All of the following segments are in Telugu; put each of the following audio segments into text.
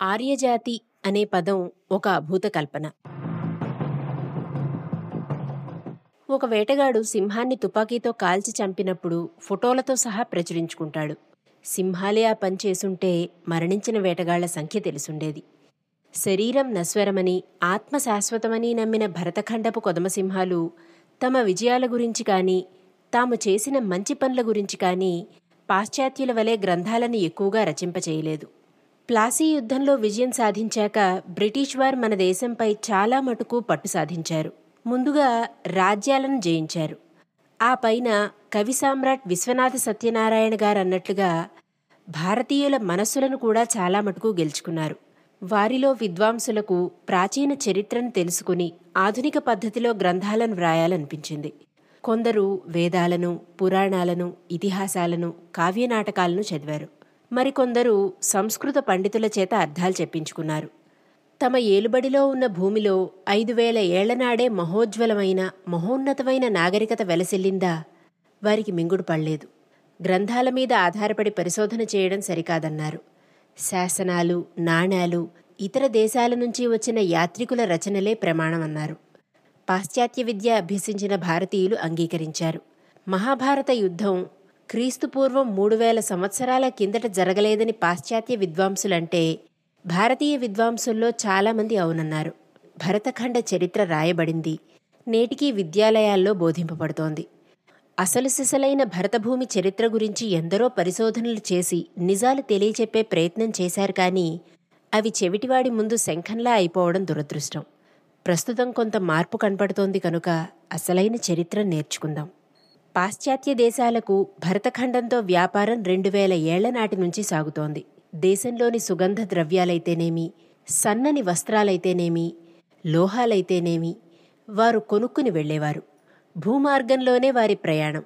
ఆర్యజాతి అనే పదం ఒక అభూత కల్పన. ఒక వేటగాడు సింహాన్ని తుపాకీతో కాల్చి చంపినప్పుడు ఫోటోలతో సహా ప్రచురించుకుంటాడు. సింహాలే ఆ పని చేసుంటే మరణించిన వేటగాళ్ళ సంఖ్య తెలుసుండేది. శరీరం నశ్వరమని ఆత్మ శాశ్వతమని నమ్మిన భరతఖండపు కొదమసింహాలు తమ విజయాల గురించి కానీ తాము చేసిన మంచి పనుల గురించి కానీ పాశ్చాత్యుల వలె గ్రంథాలను ఎక్కువగా రచింపచేయలేదు. ప్లాసీ యుద్ధంలో విజయం సాధించాక బ్రిటిష్ వారు మన దేశంపై చాలా మటుకు పట్టు సాధించారు. ముందుగా రాజ్యాలను జయించారు. ఆ పైన కవి సామ్రాట్ విశ్వనాథ సత్యనారాయణ గారు అన్నట్లుగా భారతీయుల మనస్సులను కూడా చాలా మటుకు గెలుచుకున్నారు. వారిలో విద్వాంసులకు ప్రాచీన చరిత్రను తెలుసుకుని ఆధునిక పద్ధతిలో గ్రంథాలను వ్రాయాలనిపించింది. కొందరు వేదాలను పురాణాలను ఇతిహాసాలను కావ్యనాటకాలను చదివారు. మరికొందరు సంస్కృత పండితుల చేత అర్థాలు చెప్పించుకున్నారు. తమ ఏలుబడిలో ఉన్న భూమిలో ఐదు వేల ఏళ్ళనాడే మహోజ్వలమైన మహోన్నతమైన నాగరికత వెలసిల్లిందా? వారికి మింగుడు పడలేదు. గ్రంథాల మీద ఆధారపడి పరిశోధన చేయడం సరికాదన్నారు. శాసనాలు నాణేలు ఇతర దేశాల నుంచి వచ్చిన యాత్రికుల రచనలే ప్రమాణమన్నారు. పాశ్చాత్య విద్య అభ్యసించిన భారతీయులు అంగీకరించారు. మహాభారత యుద్ధం క్రీస్తుపూర్వం మూడు వేల సంవత్సరాల కిందట జరగలేదని పాశ్చాత్య విద్వాంసులంటే భారతీయ విద్వాంసుల్లో చాలామంది అవునన్నారు. భరతఖండ చరిత్ర రాయబడింది. నేటికీ విద్యాలయాల్లో బోధింపబడుతోంది. అసలు సిసలైన భరతభూమి చరిత్ర గురించి ఎందరో పరిశోధనలు చేసి నిజాలు తెలియచెప్పే ప్రయత్నం చేశారు కానీ అవి చెవిటివాడి ముందు శంఖంలా అయిపోవడం దురదృష్టం. ప్రస్తుతం కొంత మార్పు కనపడుతోంది కనుక అసలైన చరిత్ర నేర్చుకుందాం. పాశ్చాత్య దేశాలకు భరతఖండంతో వ్యాపారం రెండు వేల ఏళ్ళ నాటి నుంచి సాగుతోంది. దేశంలోని సుగంధ ద్రవ్యాలైతేనేమి సన్నని వస్త్రాలైతేనేమి లోహాలైతేనేమి వారు కొనుక్కుని వెళ్ళేవారు భూమార్గంలోనే వారి ప్రయాణం.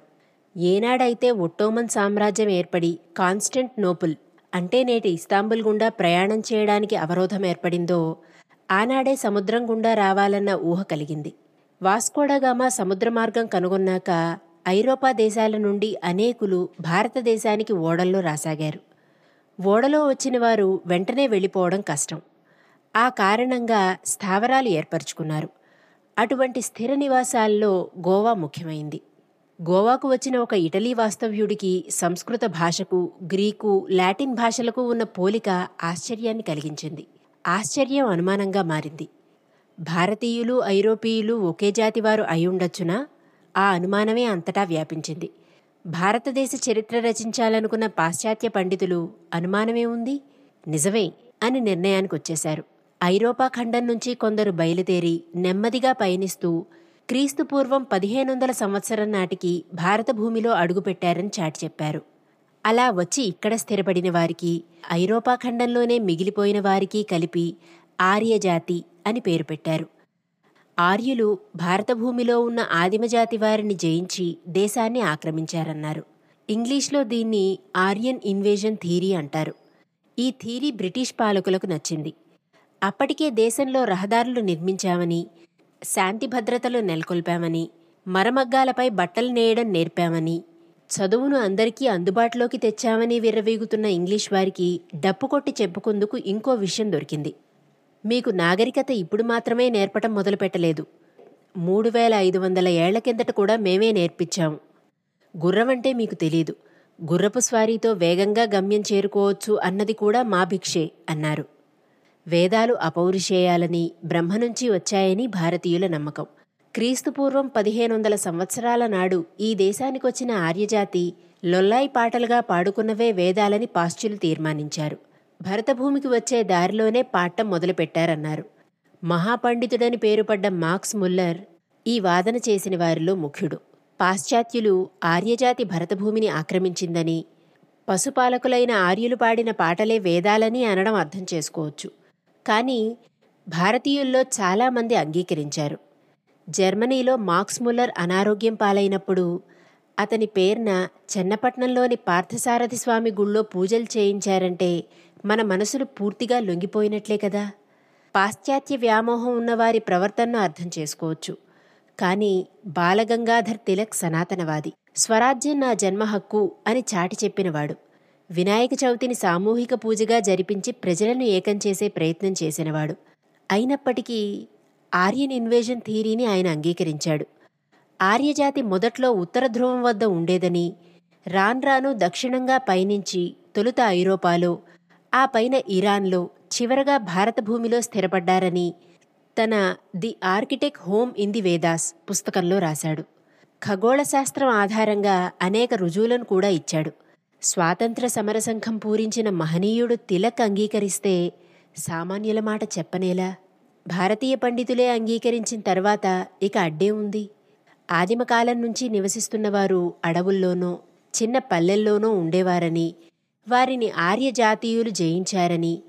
ఏనాడైతే ఒట్టోమన్ సామ్రాజ్యం ఏర్పడి కాన్స్టెంట్ నోపుల్ అంటే నేటి ఇస్తాంబుల్ గుండా ప్రయాణం చేయడానికి అవరోధం ఏర్పడిందో ఆనాడే సముద్రం గుండా రావాలన్న ఊహ కలిగింది. వాస్కోడగామా సముద్ర మార్గం కనుగొన్నాక ఐరోపా దేశాల నుండి అనేకులు భారతదేశానికి ఓడల్లో రాసాగారు. ఓడలో వచ్చిన వారు వెంటనే వెళ్ళిపోవడం కష్టం. ఆ కారణంగా స్థావరాలు ఏర్పరచుకున్నారు. అటువంటి స్థిర నివాసాల్లో గోవా ముఖ్యమైంది. గోవాకు వచ్చిన ఒక ఇటలీ వాస్తవ్యుడికి సంస్కృత భాషకు గ్రీకు లాటిన్ భాషలకు ఉన్న పోలిక ఆశ్చర్యాన్ని కలిగించింది. ఆశ్చర్యం అనుమానంగా మారింది. భారతీయులు ఐరోపీయులు ఒకే జాతివారు అయి ఉండొచ్చునా? ఆ అనుమానమే అంతటా వ్యాపించింది. భారతదేశ చరిత్ర రచించాలనుకున్న పాశ్చాత్య పండితులు అనుమానమే ఉంది? నిజమే అని నిర్ణయానికి వచ్చేశారు ఐరోపా ఖండం నుంచి కొందరు బయలుదేరి నెమ్మదిగా పయనిస్తూ క్రీస్తు పూర్వం పదిహేను వందల సంవత్సరం నాటికి భారత భూమిలో అడుగుపెట్టారని చాటి చెప్పారు. అలా వచ్చి ఇక్కడ స్థిరపడిన వారికి ఐరోపా ఖండంలోనే మిగిలిపోయిన వారికి కలిపి ఆర్యజాతి అని పేరు పెట్టారు. ఆర్యులు భారత భూమిలో ఉన్న ఆదిమజాతి వారిని జయించి దేశాన్ని ఆక్రమించారన్నారు. ఇంగ్లీష్లో దీన్ని ఆర్యన్ ఇన్వేజన్ థీరీ అంటారు. ఈ థీరీ బ్రిటిష్ పాలకులకు నచ్చింది. అప్పటికే దేశంలో రహదారులు నిర్మించామని శాంతి భద్రతలు నెలకొల్పామని మరమగ్గాలపై బట్టలు నేయడం నేర్పామని చదువును అందరికీ అందుబాటులోకి తెచ్చామని విర్రవీగుతున్న ఇంగ్లీష్ వారికి డప్పు కొట్టి చెప్పుకుందుకు ఇంకో విషయం దొరికింది. మీకు నాగరికత ఇప్పుడు మాత్రమే నేర్పటం మొదలుపెట్టలేదు. మూడు వేల ఐదు వందల ఏళ్ళ కిందట కూడా మేమే నేర్పించాము గుర్రమంటే మీకు తెలీదు. గుర్రపు స్వారీతో వేగంగా గమ్యం చేరుకోవచ్చు అన్నది కూడా మా భిక్షే అన్నారు. వేదాలు అపౌరుషేయాలని బ్రహ్మ నుంచి వచ్చాయని భారతీయుల నమ్మకం. క్రీస్తుపూర్వం పదిహేను వందల సంవత్సరాల నాడు ఈ దేశానికొచ్చిన ఆర్యజాతి లొల్లాయి పాటలుగా పాడుకున్నవే వేదాలని పాశ్చులు తీర్మానించారు. భరతభూమికి వచ్చే దారిలోనే పాఠం మొదలుపెట్టారన్నారు. మహాపండితుడని పేరుపడ్డ మార్క్స్ ముల్లర్ ఈ వాదన చేసిన వారిలో ముఖ్యుడు. పాశ్చాత్యులు ఆర్యజాతి భరతభూమిని ఆక్రమించిందని పశుపాలకులైన ఆర్యులు పాడిన పాటలే వేదాలని అనడం అర్థం చేసుకోవచ్చు. కానీ భారతీయుల్లో చాలామంది అంగీకరించారు. జర్మనీలో మార్క్స్ ముల్లర్ అనారోగ్యం పాలైనప్పుడు అతని పేరున చెన్నపట్నంలోని పార్థసారథి స్వామి గుళ్ళో పూజలు చేయించారంటే మన మనసులు పూర్తిగా లొంగిపోయినట్లే కదా. పాశ్చాత్య వ్యామోహం ఉన్నవారి ప్రవర్తనను అర్థం చేసుకోవచ్చు. కానీ బాలగంగాధర్ తిలక్ సనాతనవాది. స్వరాజ్యం నా జన్మ హక్కు అని చాటి చెప్పినవాడు. వినాయక చవితిని సామూహిక పూజగా జరిపించి ప్రజలను ఏకం చేసే ప్రయత్నం చేసినవాడు. అయినప్పటికీ ఆర్యన్ ఇన్వేజన్ థీరీని ఆయన అంగీకరించాడు. ఆర్యజాతి మొదట్లో ఉత్తర ధ్రువం వద్ద ఉండేదని రాన్రాను దక్షిణంగా పయనించి తొలుత ఐరోపాలో ఆ పైన ఇరాన్లో చివరగా భారత భూమిలో స్థిరపడ్డారని తన the Arctic home in the Vedas పుస్తకంలో రాశాడు. ఖగోళ శాస్త్రం ఆధారంగా అనేక రుజువులను కూడా ఇచ్చాడు. స్వాతంత్ర సమరసంఘం పూరించిన మహనీయుడు తిలక్ అంగీకరిస్తే సామాన్యుల మాట చెప్పనేలా? భారతీయ పండితులే అంగీకరించిన తర్వాత ఇక అడ్డే ఉంది. ఆదిమకాలం నుంచి నివసిస్తున్నవారు అడవుల్లోనో చిన్న పల్లెల్లోనో ఉండేవారని వారిని ఆర్యజాతీయులు జయించారని.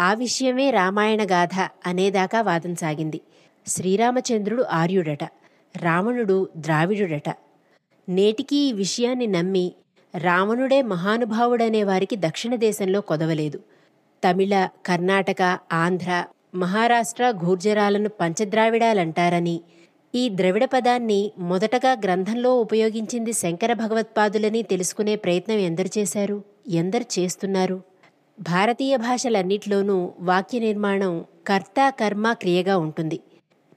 ఆ విషయమే రామాయణ గాథ అనేదాకా వాదం సాగింది. శ్రీరామచంద్రుడు ఆర్యుడట రావణుడు ద్రావిడుడట. నేటికీ ఈ విషయాన్ని నమ్మి రావణుడే మహానుభావుడనే వారికి దక్షిణ దేశంలో కొదవలేదు. తమిళ కర్ణాటక ఆంధ్ర మహారాష్ట్ర గూర్జరాలను పంచద్రావిడాలంటారని ఈ ద్రవిడ పదాన్ని మొదటగా గ్రంథంలో ఉపయోగించింది శంకర భగవత్పాదులని తెలుసుకునే ప్రయత్నం ఎందరు చేశారు? ఎందరు చేస్తున్నారు? భారతీయ భాషలన్నిట్లోనూ వాక్య నిర్మాణం కర్త కర్మ క్రియగా ఉంటుంది.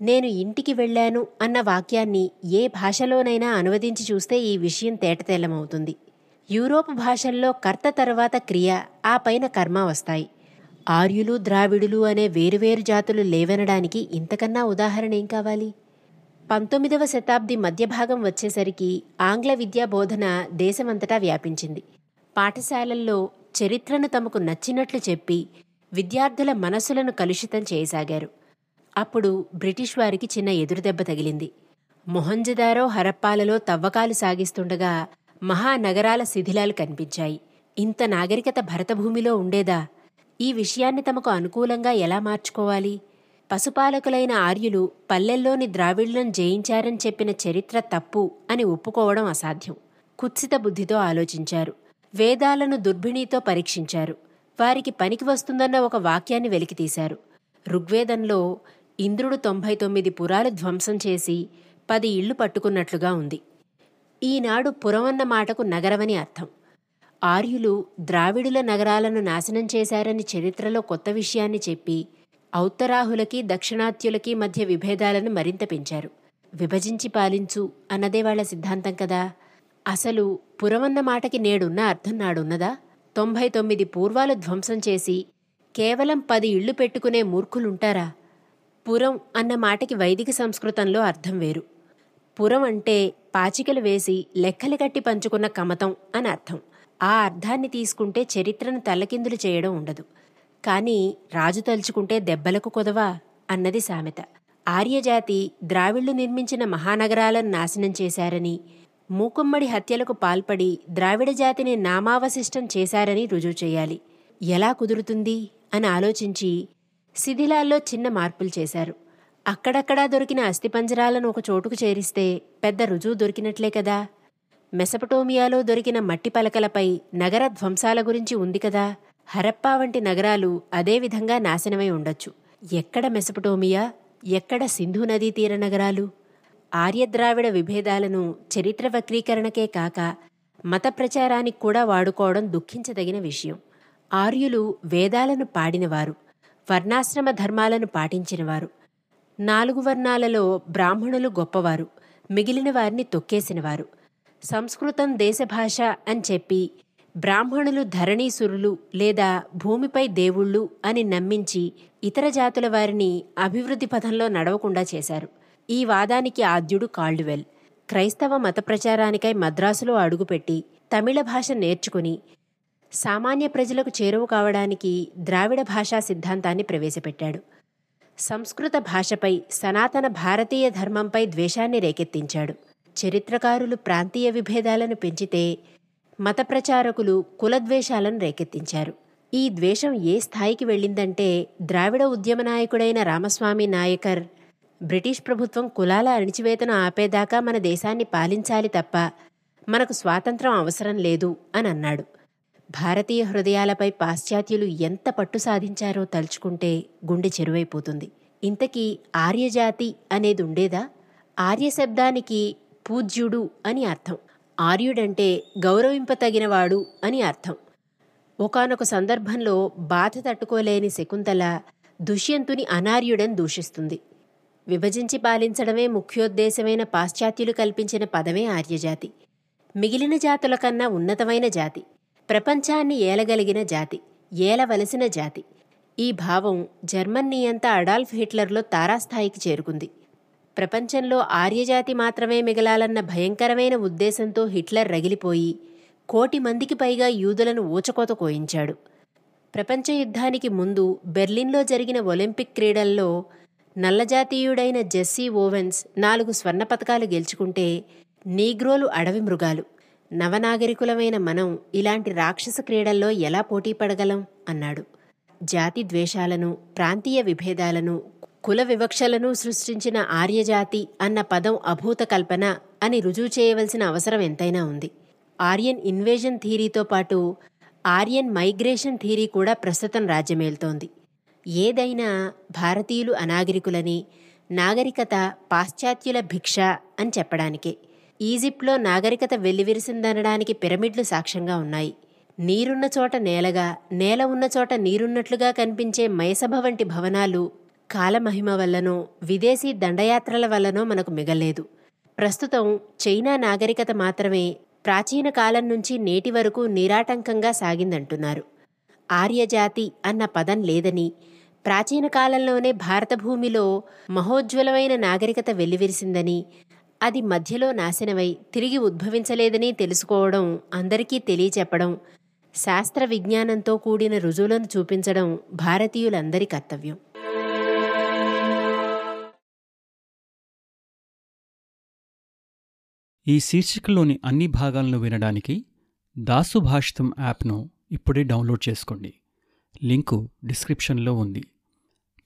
నేను ఇంటికి వెళ్ళాను అన్న వాక్యాన్ని ఏ భాషలోనైనా అనువదించి చూస్తే ఈ విషయం తేటతెల్లమవుతుంది. యూరోప్ భాషల్లో కర్త తర్వాత క్రియ ఆ పైన కర్మ వస్తాయి. ఆర్యులు ద్రావిడులు అనే వేరువేరు జాతులు లేవనడానికి ఇంతకన్నా ఉదాహరణ ఏం కావాలి? పంతొమ్మిదవ శతాబ్ది మధ్యభాగం వచ్చేసరికి ఆంగ్ల విద్యా బోధన దేశమంతటా వ్యాపించింది. పాఠశాలల్లో చరిత్రను తమకు నచ్చినట్లు చెప్పి విద్యార్థుల మనసులను కలుషితం చేయసాగారు. అప్పుడు బ్రిటిష్ వారికి చిన్న ఎదురుదెబ్బ తగిలింది. మొహంజదారో హరప్పాలలో తవ్వకాలు సాగిస్తుండగా మహానగరాల శిథిలాలు కనిపించాయి. ఇంత నాగరికత భరతభూమిలో ఉండేదా? ఈ విషయాన్ని తమకు అనుకూలంగా ఎలా మార్చుకోవాలి? పశుపాలకులైన ఆర్యులు పల్లెల్లోని ద్రావిళ్ళను జయించారని చెప్పిన చరిత్ర తప్పు అని ఒప్పుకోవడం అసాధ్యం. కుత్సిత బుద్ధితో ఆలోచించారు. వేదాలను దుర్భిణితో పరీక్షించారు. వారికి పనికి వస్తుందన్న ఒక వాక్యాన్ని వెలికితీశారు. ఋగ్వేదంలో ఇంద్రుడు తొంభై తొమ్మిది పురాలు ధ్వంసం చేసి పది ఇళ్ళు పట్టుకున్నట్లుగా ఉంది. ఈనాడు పురమన్న మాటకు నగరమని అర్థం. ఆర్యులు ద్రావిడుల నగరాలను నాశనం చేశారని చరిత్రలో కొత్త విషయాన్ని చెప్పి ఔత్తరాహులకి దక్షిణాత్యులకి మధ్య విభేదాలను మరింత పెంచారు. విభజించి పాలించు అన్నదే వాళ్ళ సిద్ధాంతం కదా? అసలు పురమన్న మాటకి నేడున్న అర్థం నాడున్నదా? తొంభై తొమ్మిది పూర్వాలు ధ్వంసం చేసి కేవలం పది ఇళ్ళు పెట్టుకునే మూర్ఖులుంటారా? పురం అన్న మాటకి వైదిక సంస్కృతంలో అర్థం వేరు. పురం అంటే పాచికలు వేసి లెక్కలు కట్టి పంచుకున్న కమతం అని అర్థం. ఆ అర్థాన్ని తీసుకుంటే చరిత్రను తల్లకిందులు చేయడం ఉండదు. కానీ రాజు తలుచుకుంటే దెబ్బలకు కొదవా? అన్నది సామెత. ఆర్యజాతి ద్రావిళ్ళు నిర్మించిన మహానగరాలను నాశనం చేశారని మూకుమ్మడి హత్యలకు పాల్పడి ద్రావిడ జాతిని నామావశిష్టం చేశారని రుజువు చేయాలి. ఎలా కుదురుతుంది? అని ఆలోచించి శిథిలాల్లో చిన్న మార్పులు చేశారు. అక్కడక్కడా దొరికిన అస్థిపంజరాలను ఒక చోటుకు చేరిస్తే పెద్ద రుజువు దొరికినట్లే కదా. మెసపటోమియాలో దొరికిన మట్టి పలకలపై నగర ధ్వంసాల గురించి ఉంది కదా. హరప్పా వంటి నగరాలు అదే విధంగా నాశనమై ఉండొచ్చు. ఎక్కడ మెసపటోమియా? ఎక్కడ సింధు నదీ తీర నగరాలు? ఆర్యద్రావిడ విభేదాలను చరిత్ర వక్రీకరణకే కాక మత ప్రచారానికి కూడా వాడుకోవడం దుఃఖించదగిన విషయం. ఆర్యులు వేదాలను పాడినవారు వర్ణాశ్రమ ధర్మాలను పాటించినవారు నాలుగు వర్ణాలలో బ్రాహ్మణులు గొప్పవారు మిగిలిన వారిని తొక్కేసినవారు. సంస్కృతం దేశభాష అని చెప్పి బ్రాహ్మణులు ధరణీసురులు లేదా భూమిపై దేవుళ్ళు అని నమ్మించి ఇతర జాతుల వారిని అభివృద్ధి పథంలో నడవకుండా చేశారు. ఈ వాదానికి ఆద్యుడు కాల్డ్వెల్. క్రైస్తవ మత ప్రచారానికై మద్రాసులో అడుగుపెట్టి తమిళ భాష నేర్చుకుని సామాన్య ప్రజలకు చేరువ కావడానికి ద్రావిడ భాషా సిద్ధాంతాన్ని ప్రవేశపెట్టాడు. సంస్కృత భాషపై సనాతన భారతీయ ధర్మంపై ద్వేషాన్ని రేకెత్తించాడు. చరిత్రకారులు ప్రాంతీయ విభేదాలను పెంచితే మత ప్రచారకులు కులద్వేషాలను రేకెత్తించారు. ఈ ద్వేషం ఏ స్థాయికి వెళ్ళిందంటే ద్రావిడ ఉద్యమ నాయకుడైన రామస్వామి నాయకర్ బ్రిటిష్ ప్రభుత్వం కులాల అణిచివేతను ఆపేదాకా మన దేశాన్ని పాలించాలి తప్ప మనకు స్వాతంత్రం అవసరం లేదు అని అన్నాడు. భారతీయ హృదయాలపై పాశ్చాత్యులు ఎంత పట్టు సాధించారో తలుచుకుంటే గుండె చెరువైపోతుంది. ఇంతకీ ఆర్యజాతి అనేది ఉండేదా? ఆర్య శబ్దానికి పూజ్యుడు అని అర్థం. ఆర్యుడంటే గౌరవింపతగినవాడు అని అర్థం. ఒకానొక సందర్భంలో బాధ తట్టుకోలేని శకుంతల దుష్యంతుని అనార్యుడని దూషిస్తుంది. విభజించి పాలించడమే ముఖ్యోద్దేశమైన పాశ్చాత్యులు కల్పించిన పదమే ఆర్యజాతి. మిగిలిన జాతుల కన్నా ఉన్నతమైన జాతి. ప్రపంచాన్ని ఏలగలిగిన జాతి. ఏలవలసిన జాతి. ఈ భావం జర్మనీ అంతా అడాల్ఫ్ హిట్లర్లో తారాస్థాయికి చేరుకుంది. ప్రపంచంలో ఆర్యజాతి మాత్రమే మిగలాలన్న భయంకరమైన ఉద్దేశంతో హిట్లర్ రగిలిపోయి కోటి మందికి పైగా యూదులను ఊచకోత కోయించాడు. ప్రపంచ యుద్ధానికి ముందు బెర్లిన్లో జరిగిన ఒలింపిక్ క్రీడల్లో నల్లజాతీయుడైన జెస్సీ ఓవెన్స్ నాలుగు స్వర్ణ పథకాలు గెలుచుకుంటే నీగ్రోలు అడవి మృగాలు. నవనాగరికులమైన మనం ఇలాంటి రాక్షస క్రీడల్లో ఎలా పోటీ పడగలం? అన్నాడు. జాతి ద్వేషాలను ప్రాంతీయ విభేదాలను కుల వివక్షలను సృష్టించిన ఆర్యజాతి అన్న పదం అభూత కల్పన అని రుజువు చేయవలసిన అవసరం ఎంతైనా ఉంది. ఆర్యన్ ఇన్వేజన్ థీరీతో పాటు ఆర్యన్ మైగ్రేషన్ థీరీ కూడా ప్రస్తుతం రాజ్యమేల్తోంది. ఏదైనా భారతీయులు అనాగరికులని నాగరికత పాశ్చాత్యుల భిక్ష అని చెప్పడానికే. ఈజిప్ట్లో నాగరికత వెల్లివిరిసిందనడానికి పిరమిడ్లు సాక్ష్యంగా ఉన్నాయి. నీరున్న చోట నేలగా నేల ఉన్న చోట నీరున్నట్లుగా కనిపించే మైసభ వంటి భవనాలు కాలమహిమ వల్లనో విదేశీ దండయాత్రల వల్లనో మనకు మిగలేదు ప్రస్తుతం చైనా నాగరికత మాత్రమే ప్రాచీన కాలం నుంచి నేటి వరకు నిరాటంకంగా సాగిందంటున్నారు. ఆర్యజాతి అన్న పదం లేదని ప్రాచీన కాలంలోనే భారత భూమిలో మహోజ్వలమైన నాగరికత వెల్లివిరిసిందని అది మధ్యలో నాశనమై తిరిగి ఉద్భవించలేదని తెలుసుకోవడం అందరికీ తెలియచెప్పడం శాస్త్ర విజ్ఞానంతో కూడిన రుజువులను చూపించడం భారతీయులందరి కర్తవ్యం. ఈ శీర్షికలోని అన్ని భాగాలను వినడానికి దాసు భాషితం యాప్ను ఇప్పుడే డౌన్లోడ్ చేసుకోండి. లింకు డిస్క్రిప్షన్లో ఉంది.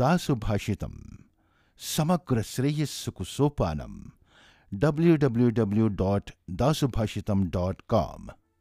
दासुभाषित समग्र श्रेय सुकुसोपानम W W W dot Dasubhashit dot com